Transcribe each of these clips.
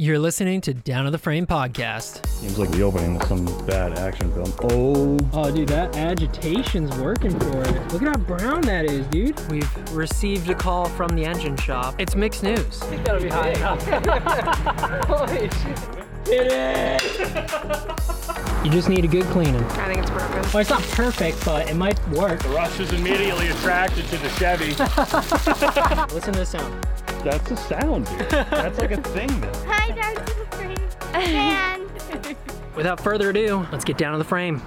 You're listening to Down to the Frame podcast. Seems like the opening of some bad action film. Oh, Oh, dude, that agitation's working for it. Look at how brown that is, dude. We've received a call from the engine shop. It's mixed news. Gotta be high enough. Holy shit. Hit it! You just need a good cleaning. I think it's perfect. Well, it's not perfect, but it might work. The Rush is immediately attracted to the Chevy. Listen to this sound. That's a sound, dude. That's like a thing now. Hi, down to the frame. And Without further ado, let's get down to the frame.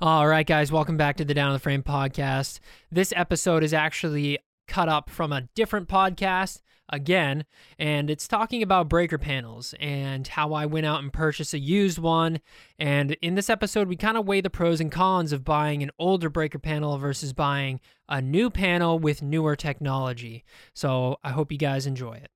All right, guys, welcome back to the Down to the Frame podcast. This episode is actually cut up from a different podcast again, and it's talking about breaker panels and how I went out and purchased a used one. And in this episode, we kind of weigh the pros and cons of buying an older breaker panel versus buying a new panel with newer technology. So I hope you guys enjoy it.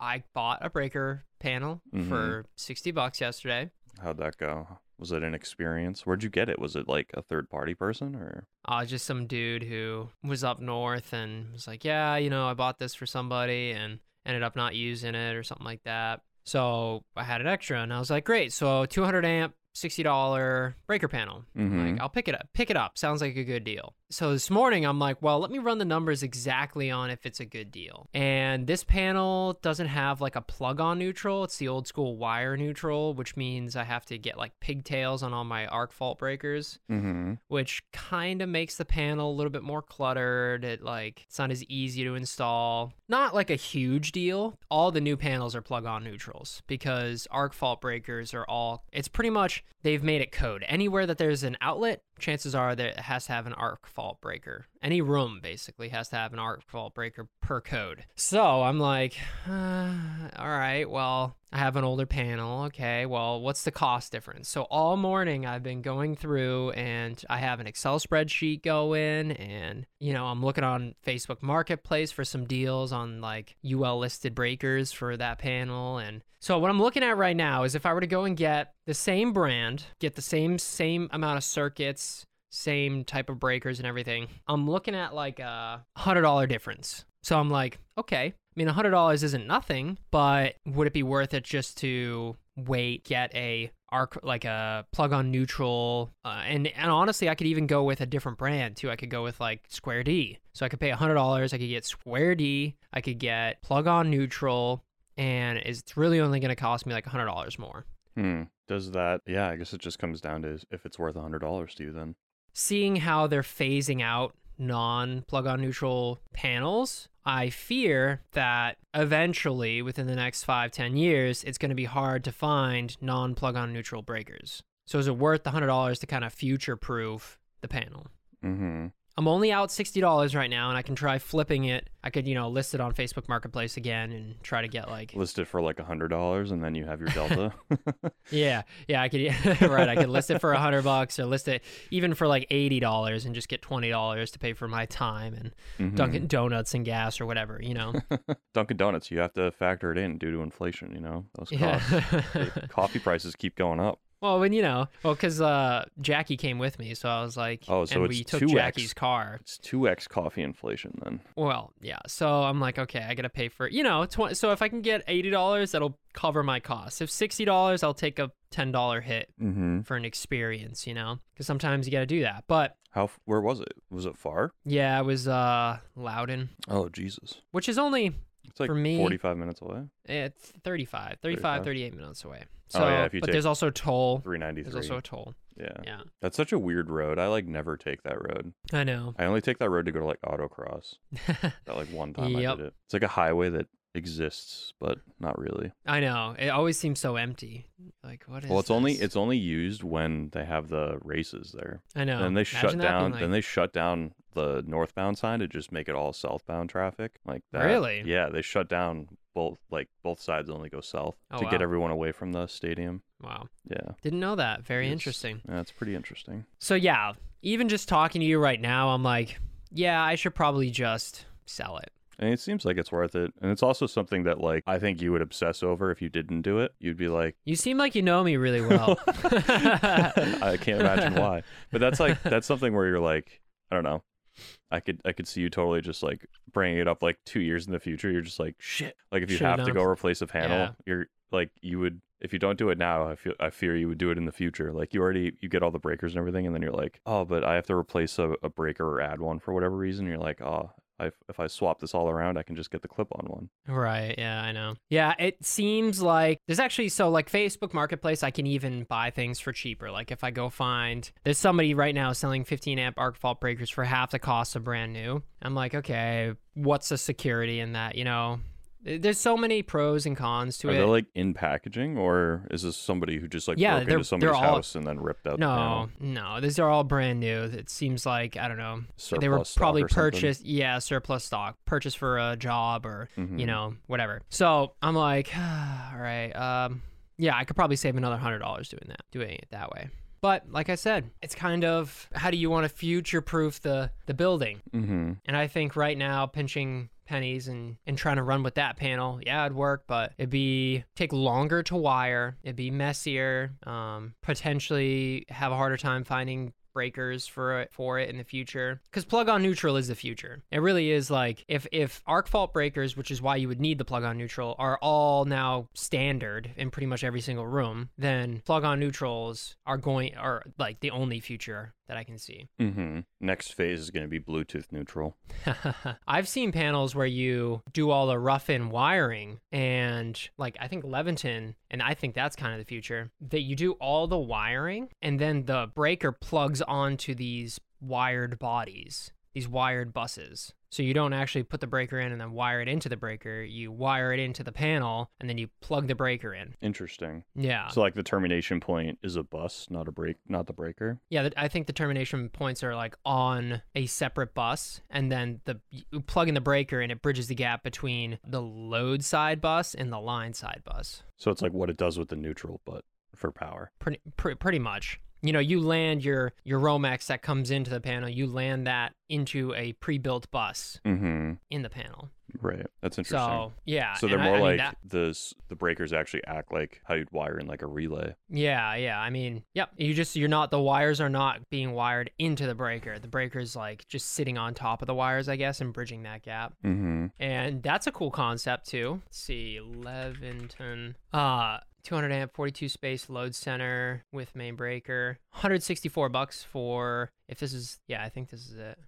I bought a breaker panel Mhm. for 60 bucks yesterday. How'd that go? Was it an experience? Where'd you get it? Was it like a third party person or? uh, just some dude who was up north and was like, yeah, you know, I bought this for somebody and ended up not using it or something like that. So I had it extra and I was like, great. So 200 amp, $60 breaker panel. Mhm. Like, I'll pick it up. Pick it up. Sounds like a good deal. So this morning, I'm like, well, let me run the numbers exactly on if it's a good deal. And this panel doesn't have like a plug on neutral. It's the old school wire neutral, which means I have to get like pigtails on all my arc fault breakers Mm-hmm. which kind of makes the panel a little bit more cluttered. It like it's not as easy to install. Not like a huge deal. All the new panels are plug-on neutrals because arc fault breakers are all. It's pretty much they've made it code. Anywhere that there's an outlet, chances are that it has to have an arc fault breaker. Any room basically has to have an arc fault breaker per code. So I'm like, uh, all right, well, I have an older panel. Okay, well, what's the cost difference? So all morning I've been going through and I have an Excel spreadsheet going and, you know, I'm looking on Facebook Marketplace for some deals on like UL listed breakers for that panel and so what I'm looking at right now is if I were to go and get the same brand, get the same same amount of circuits, same type of breakers and everything, I'm looking at like a hundred dollar difference. So I'm like, okay. I mean, a hundred dollars isn't nothing, but would it be worth it just to wait, get a arc like a plug-on neutral, uh, and and honestly, I could even go with a different brand too. I could go with like Square D. So I could pay a hundred dollars. I could get Square D. I could get plug-on neutral, and it's really only going to cost me like a hundred dollars more. Hmm. Does that? Yeah, I guess it just comes down to if it's worth a hundred dollars to you. Then. seeing how they're phasing out non plug on neutral panels, I fear that eventually, within the next five, ten years, it's going to be hard to find non plug on neutral breakers. So, is it worth the $100 to kind of future proof the panel? Mm-hmm. I'm only out $60 right now, and I can try flipping it. I could, you know, list it on Facebook Marketplace again and try to get like List it for like a hundred dollars, and then you have your delta. Yeah, yeah, I could right. I could list it for a hundred bucks, or list it even for like eighty dollars, and just get twenty dollars to pay for my time and Mhm. Dunkin' Donuts and gas or whatever. You know. Dunkin' Donuts, you have to factor it in due to inflation. You know those costs. The coffee prices keep going up. Well, when you know, well, because uh, Jackie came with me, so I was like, Oh, so and it's we took 2x. Jackie's car. It's two x coffee inflation then. Well, yeah. So I'm like, okay, I gotta pay for it. you know, tw- so if I can get eighty dollars, that'll cover my costs. If sixty dollars, I'll take a ten dollar hit Mm-hmm. for an experience. You know, because sometimes you gotta do that. But How? Where was it? Was it far? yeah, it was uh Loudon, Oh Jesus! which is only It's like For me- forty-five minutes away. It's 35, 35, 35? 38 minutes away. Oh, So, yeah, if you but take there's also toll. Three There's also a toll. Yeah. Yeah, That's such a weird road. I like never take that road. I know. I only take that road to go to like autocross. That like one time I did it. It's like a highway that exists, but not really. I know. It always seems so empty. Like what is? well, it's only it's only used when they have the races there. I know. And then they Imagine shut that being down. like- Then they shut down the northbound sign to just make it all southbound traffic. Like that. Really? Yeah, they shut down both. Like both sides only go south Oh, to get wow. everyone away from the stadium. Wow. Yeah, Didn't know that. Very Yes. interesting. yeah, it's pretty interesting. So yeah, even just talking to you right now, I'm like, yeah, I should probably just sell it. And it seems like it's worth it. And it's also something that like I think you would obsess over if you didn't do it. You'd be like, You seem like you know me really well. I can't imagine why. But that's like that's something where you're like, I don't know. I could I could see you totally just like bringing it up like two years in the future. You're just like shit. Like if you Should've have to done. go replace a panel, Yeah. you're like you would if you don't do it now. I feel I fear you would do it in the future. Like you already you get all the breakers and everything, and then you're like, oh, but I have to replace a, a breaker or add one for whatever reason. You're like, oh, I, if I swap this all around, I can just get the clip on one. Right. Yeah, I know. Yeah, it seems like there's actually so like Facebook Marketplace, I can even buy things for cheaper. Like if I go find there's somebody right now selling 15 amp arc fault breakers for half the cost of brand new. I'm like, okay, what's the security in that? You know, there's so many pros and cons to Are it. Are they like in packaging, or is this somebody who just like Yeah, broke into somebody's all- house and then ripped out the panel? no, no, these are all brand new. It seems like I don't know. they were probably or something? purchased, yeah, surplus stock, purchased for a job or Mhm. you know, whatever. So I'm like, all right, um, yeah, I could probably save another hundred dollars doing that, doing it that way. But like I said, it's kind of how do you want to future proof the the building? Mm-hmm. And I think right now pinching pennies and and trying to run with that panel, yeah, it'd work, but it'd be take longer to wire, it'd be messier, um, potentially have a harder time finding breakers for it for it in the future. Because plug on neutral is the future. It really is like if if arc fault breakers which is why you would need the plug on neutral are all now standard in pretty much every single room then plug on neutrals are going are like the only future that i can see Mm-hmm. Next phase is going to be Bluetooth neutral. I've seen panels where you do all the rough in wiring and like I think Leviton and I think that's kind of the future that you do all the wiring and then the breaker plugs onto these wired bodies, these wired buses. So you don't actually put the breaker in and then wire it into the breaker. You wire it into the panel and then you plug the breaker in. Interesting. Yeah. So like the termination point is a bus, not a break, not the breaker. Yeah, I think the termination points are like on a separate bus, and then the you plug in the breaker, and it bridges the gap between the load side bus and the line side bus. So it's like what it does with the neutral, but for power. Pretty, pre- pretty much. You know, you land your your Romex that comes into the panel. You land that into a pre-built bus Mm-hmm. in the panel. Right. That's interesting. So yeah, So they're I- more I mean, like that- the the breakers actually act like how you'd wire in like a relay. Yeah, yeah. I mean, yep. You just you're not the wires are not being wired into the breaker. The breaker's like just sitting on top of the wires, I guess, and bridging that gap. Mm-hmm. And that's a cool concept too. Let's see, Leviton. Uh 200 amp 42 space load center with main breaker. 164 bucks for if this is yeah, I think this is it.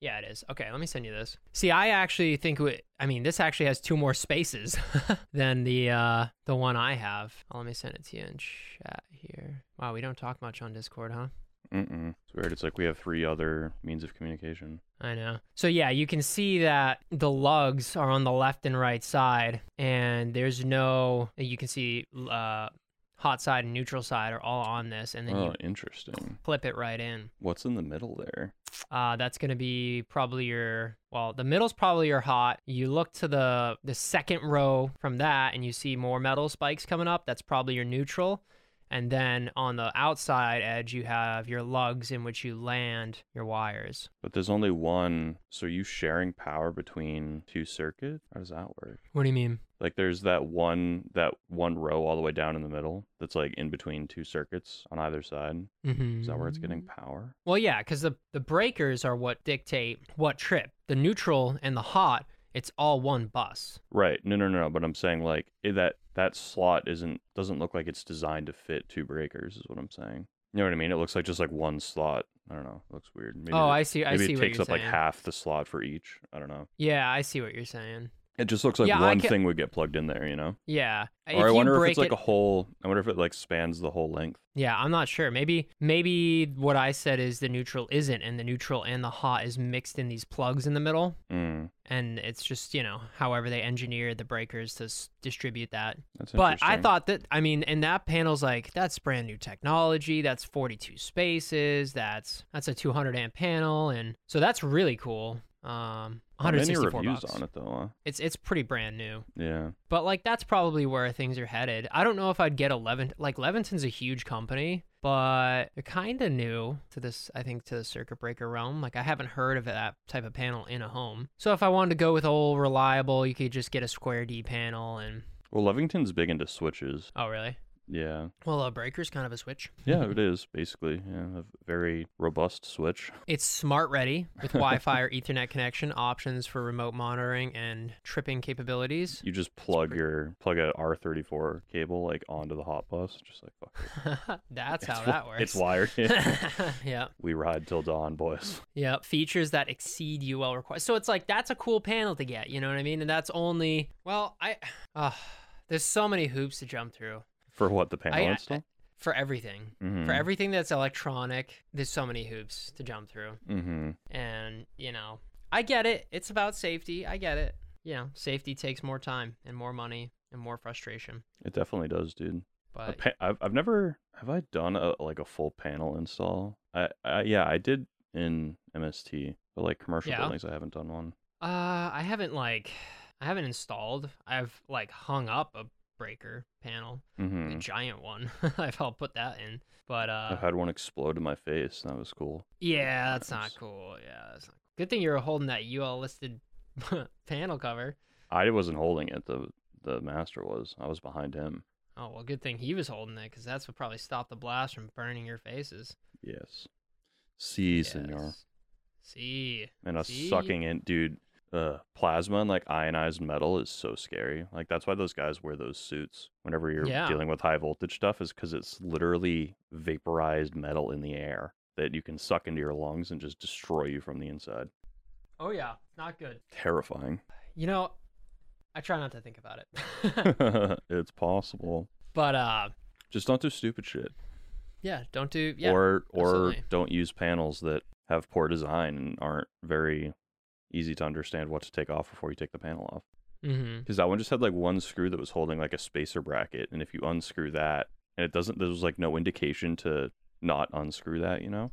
Yeah, it is. Okay, let me send you this. See, I actually think it, I mean, this actually has two more spaces than the uh the one I have. Let me send it to you in chat here. Wow, we don't talk much on Discord, huh? Mm-mm. It's weird. It's like we have three other means of communication. I know. So yeah, you can see that the lugs are on the left and right side, and there's no. You can see uh, hot side and neutral side are all on this, and then oh, you interesting. clip it right in. What's in the middle there? Uh, that's gonna be probably your. Well, the middle's probably your hot. You look to the the second row from that, and you see more metal spikes coming up. That's probably your neutral. And then on the outside edge, you have your lugs in which you land your wires. But there's only one. So are you sharing power between two circuits? How does that work? What do you mean? Like there's that one that one row all the way down in the middle that's like in between two circuits on either side. Mm-hmm. Is that where it's getting power? Well, yeah, because the the breakers are what dictate what trip. The neutral and the hot, it's all one bus. Right. No, no, no. no, But I'm saying like that that slot isn't doesn't look like it's designed to fit two breakers. Is what I'm saying. You know what I mean? It looks like just like one slot. I don't know. It looks weird. Maybe oh, it, I see. I maybe see it what takes up saying. like half the slot for each. I don't know. Yeah, I see what you're saying. It just looks like Yeah, one thing would get plugged in there. You know. Yeah. or I wonder if it's like it- a whole. I wonder if it like spans the whole length. Yeah, I'm not sure. Maybe maybe what I said is the neutral isn't, and the neutral and the hot is mixed in these plugs in the middle, Mm, and it's just you know however they engineered the breakers to s- distribute that. that's But I thought that I mean, and that panel's like that's brand new technology. That's 42 spaces. That's that's a 200 amp panel, and so that's really cool. Um, Not many 164 reviews bucks. on it though. Huh? It's it's pretty brand new. Yeah. But like that's probably where things are headed. I don't know if I'd get Eleven. Like Leviton's a huge company, but they're kind of new to this. I think to the circuit breaker realm. Like I haven't heard of that type of panel in a home. So if I wanted to go with old reliable, you could just get a square D panel and. Well, Leviton's big into switches. Oh really? Yeah. Well, a breaker's kind of a switch. Yeah, it is basically yeah, a very robust switch. It's smart ready with Wi-Fi or Ethernet connection, options for remote monitoring and tripping capabilities. You just plug your plug a R34 cable like onto the hot bus, just like fuck. That's how that works. It's wired. yeah. we ride till dawn, boys. Yeah, features that exceed UL requests. So it's like that's a cool panel to get, you know what I mean? And that's only well, I uh, there's so many hoops to jump through For what the panel I- I- install? for everything. Mm-hmm. For everything that's electronic, there's so many hoops to jump through. mm-hmm. And, you know, I get it. It's about safety. I get it. You know, safety takes more time and more money and more frustration. It definitely does, dude. But pa- I've I've never have I done a like a full panel install. I, I yeah I did in MST, but like commercial Yeah. buildings I haven't done one. uh I haven't like I haven't installed. I've like hung up a breaker panel, hmm a giant one. I've helped put that in. But uh I've had one explode in my face. That was cool. Yeah, that's not cool. Yeah, that's not Good thing you were holding that UL listed panel cover. I wasn't holding it. The the master was. I was behind him. Oh well, good thing he was holding it because that's what probably stopped the blast from burning your faces. Yes. See, senor. Yes. See, And us sucking in, dude. Uh, plasma and like ionized metal is so scary. Like that's why those guys wear those suits whenever you're Yeah. dealing with high voltage stuff, is because it's literally vaporized metal in the air that you can suck into your lungs and just destroy you from the inside. Oh yeah, not good. Terrifying. You know, I try not to think about it. it's possible. but uh, Just don't do stupid shit. yeah, don't do yeah. or or absolutely. don't use panels that have poor design and aren't very easy to understand what to take off before you take the panel off. mm-hmm. Because that one just had like one screw that was holding like a spacer bracket, and if you unscrew that, and it doesn't, there was like no indication to not unscrew that, you know.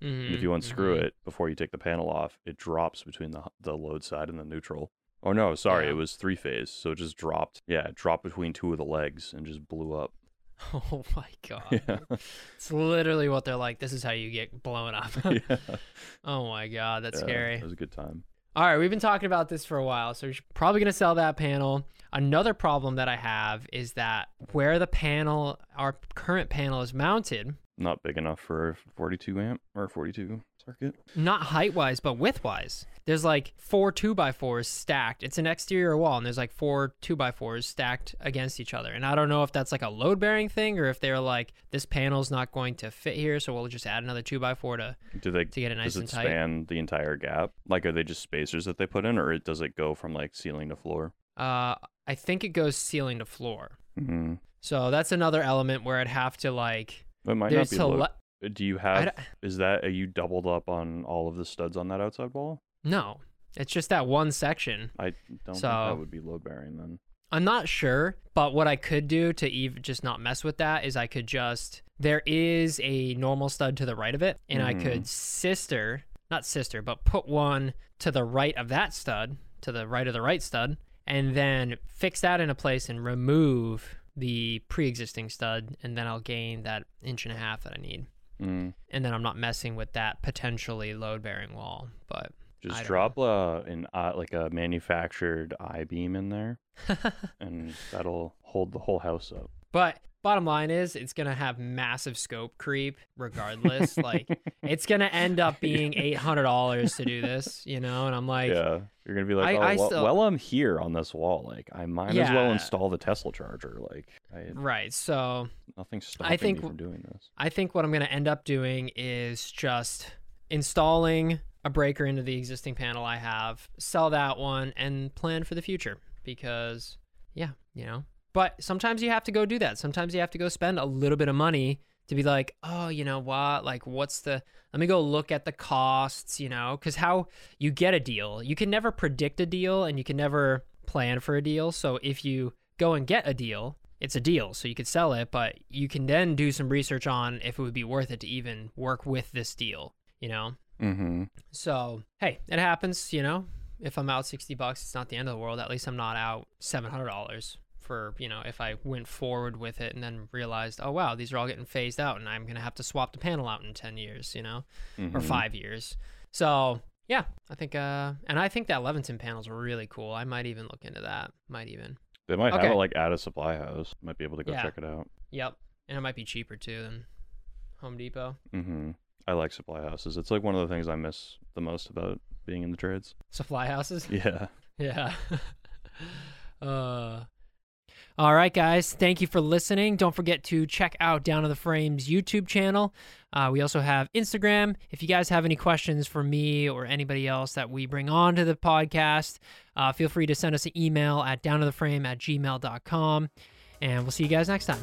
Mm-hmm. And if you unscrew it before you take the panel off, it drops between the the load side and the neutral. Oh no, sorry, Yeah. it was three phase, so it just dropped. Yeah, it dropped between two of the legs and just blew up. Oh my god. Yeah, It's literally what they're like. This is how you get blown up. yeah. oh my god, that's Yeah, scary. It was a good time. All right, we've been talking about this for a while, so we're probably going to sell that panel. Another problem that I have is that where the panel, our current panel is mounted, Not big enough for a 42 amp or 42 circuit. not height wise, but width wise, there's like four two by fours stacked. It's an exterior wall, and there's like four two by fours stacked against each other. And I don't know if that's like a load bearing thing or if they're like, this panel's not going to fit here, so we'll just add another two by four to, Do they to get it nice does it and tight. span the entire gap? Like, are they just spacers that they put in, or does it go from like ceiling to floor? Uh, I think it goes ceiling to floor. Mm-hmm. So that's another element where I'd have to like. It might not There's be. tele-. Do you have? Is that are you doubled up on all of the studs on that outside wall? No, it's just that one section. I don't think that would be load bearing then. I'm not sure, but what I could do to even just not mess with that is I could just there is a normal stud to the right of it, and I Mhm. could sister, not sister, but put one to the right of that stud, to the right of the right stud, and then fix that into place and remove the pre-existing stud, and then I'll gain that inch and a half that I need. Mm. And then I'm not messing with that potentially load-bearing wall, but Just drop uh, an uh, like a manufactured I beam in there, and that'll hold the whole house up. But bottom line is, it's gonna have massive scope creep regardless. like, it's gonna end up being eight hundred dollars to do this, you know. And I'm like, yeah, you're gonna be like, I- oh, I well, still- well, I'm here on this wall. Like, I might as well install the Tesla charger. Like, I, right. So nothing's stopping think me from doing this. I think what I'm gonna end up doing is just installing a breaker into the existing panel I have, sell that one, and plan for the future. Because, yeah, you know. But sometimes you have to go do that. Sometimes you have to go spend a little bit of money to be like, oh, you know what? Like, what's the. Let me go look at the costs, you know? Because how you get a deal, you can never predict a deal and you can never plan for a deal. So if you go and get a deal, it's a deal. So you could sell it, but you can then do some research on if it would be worth it to even work with this deal, you know? Mm-hmm. So, hey, it happens, you know. If I'm out 60 bucks, it's not the end of the world. At least I'm not out $700 for, you know, if I went forward with it and then realized, oh, wow, these are all getting phased out and I'm going to have to swap the panel out in 10 years, you know, or Mhm. five years. So, yeah, I think, uh, and I think that Leviton panel's are really cool. I might even look into that. Might even. They might Okay. have it like at a supply house. Might be able to go Yeah. check it out. Yep. And it might be cheaper too than Home Depot. hmm I like supply houses. It's like one of the things I miss the most about being in the trades. Supply houses. Yeah. Yeah. uh all right, guys. Thank you for listening. Don't forget to check out Down to the Frames YouTube channel. Uh, we also have Instagram. If you guys have any questions for me or anybody else that we bring on to the podcast, uh, feel free to send us an email at downtotheframe at gmail.com. And we'll see you guys next time.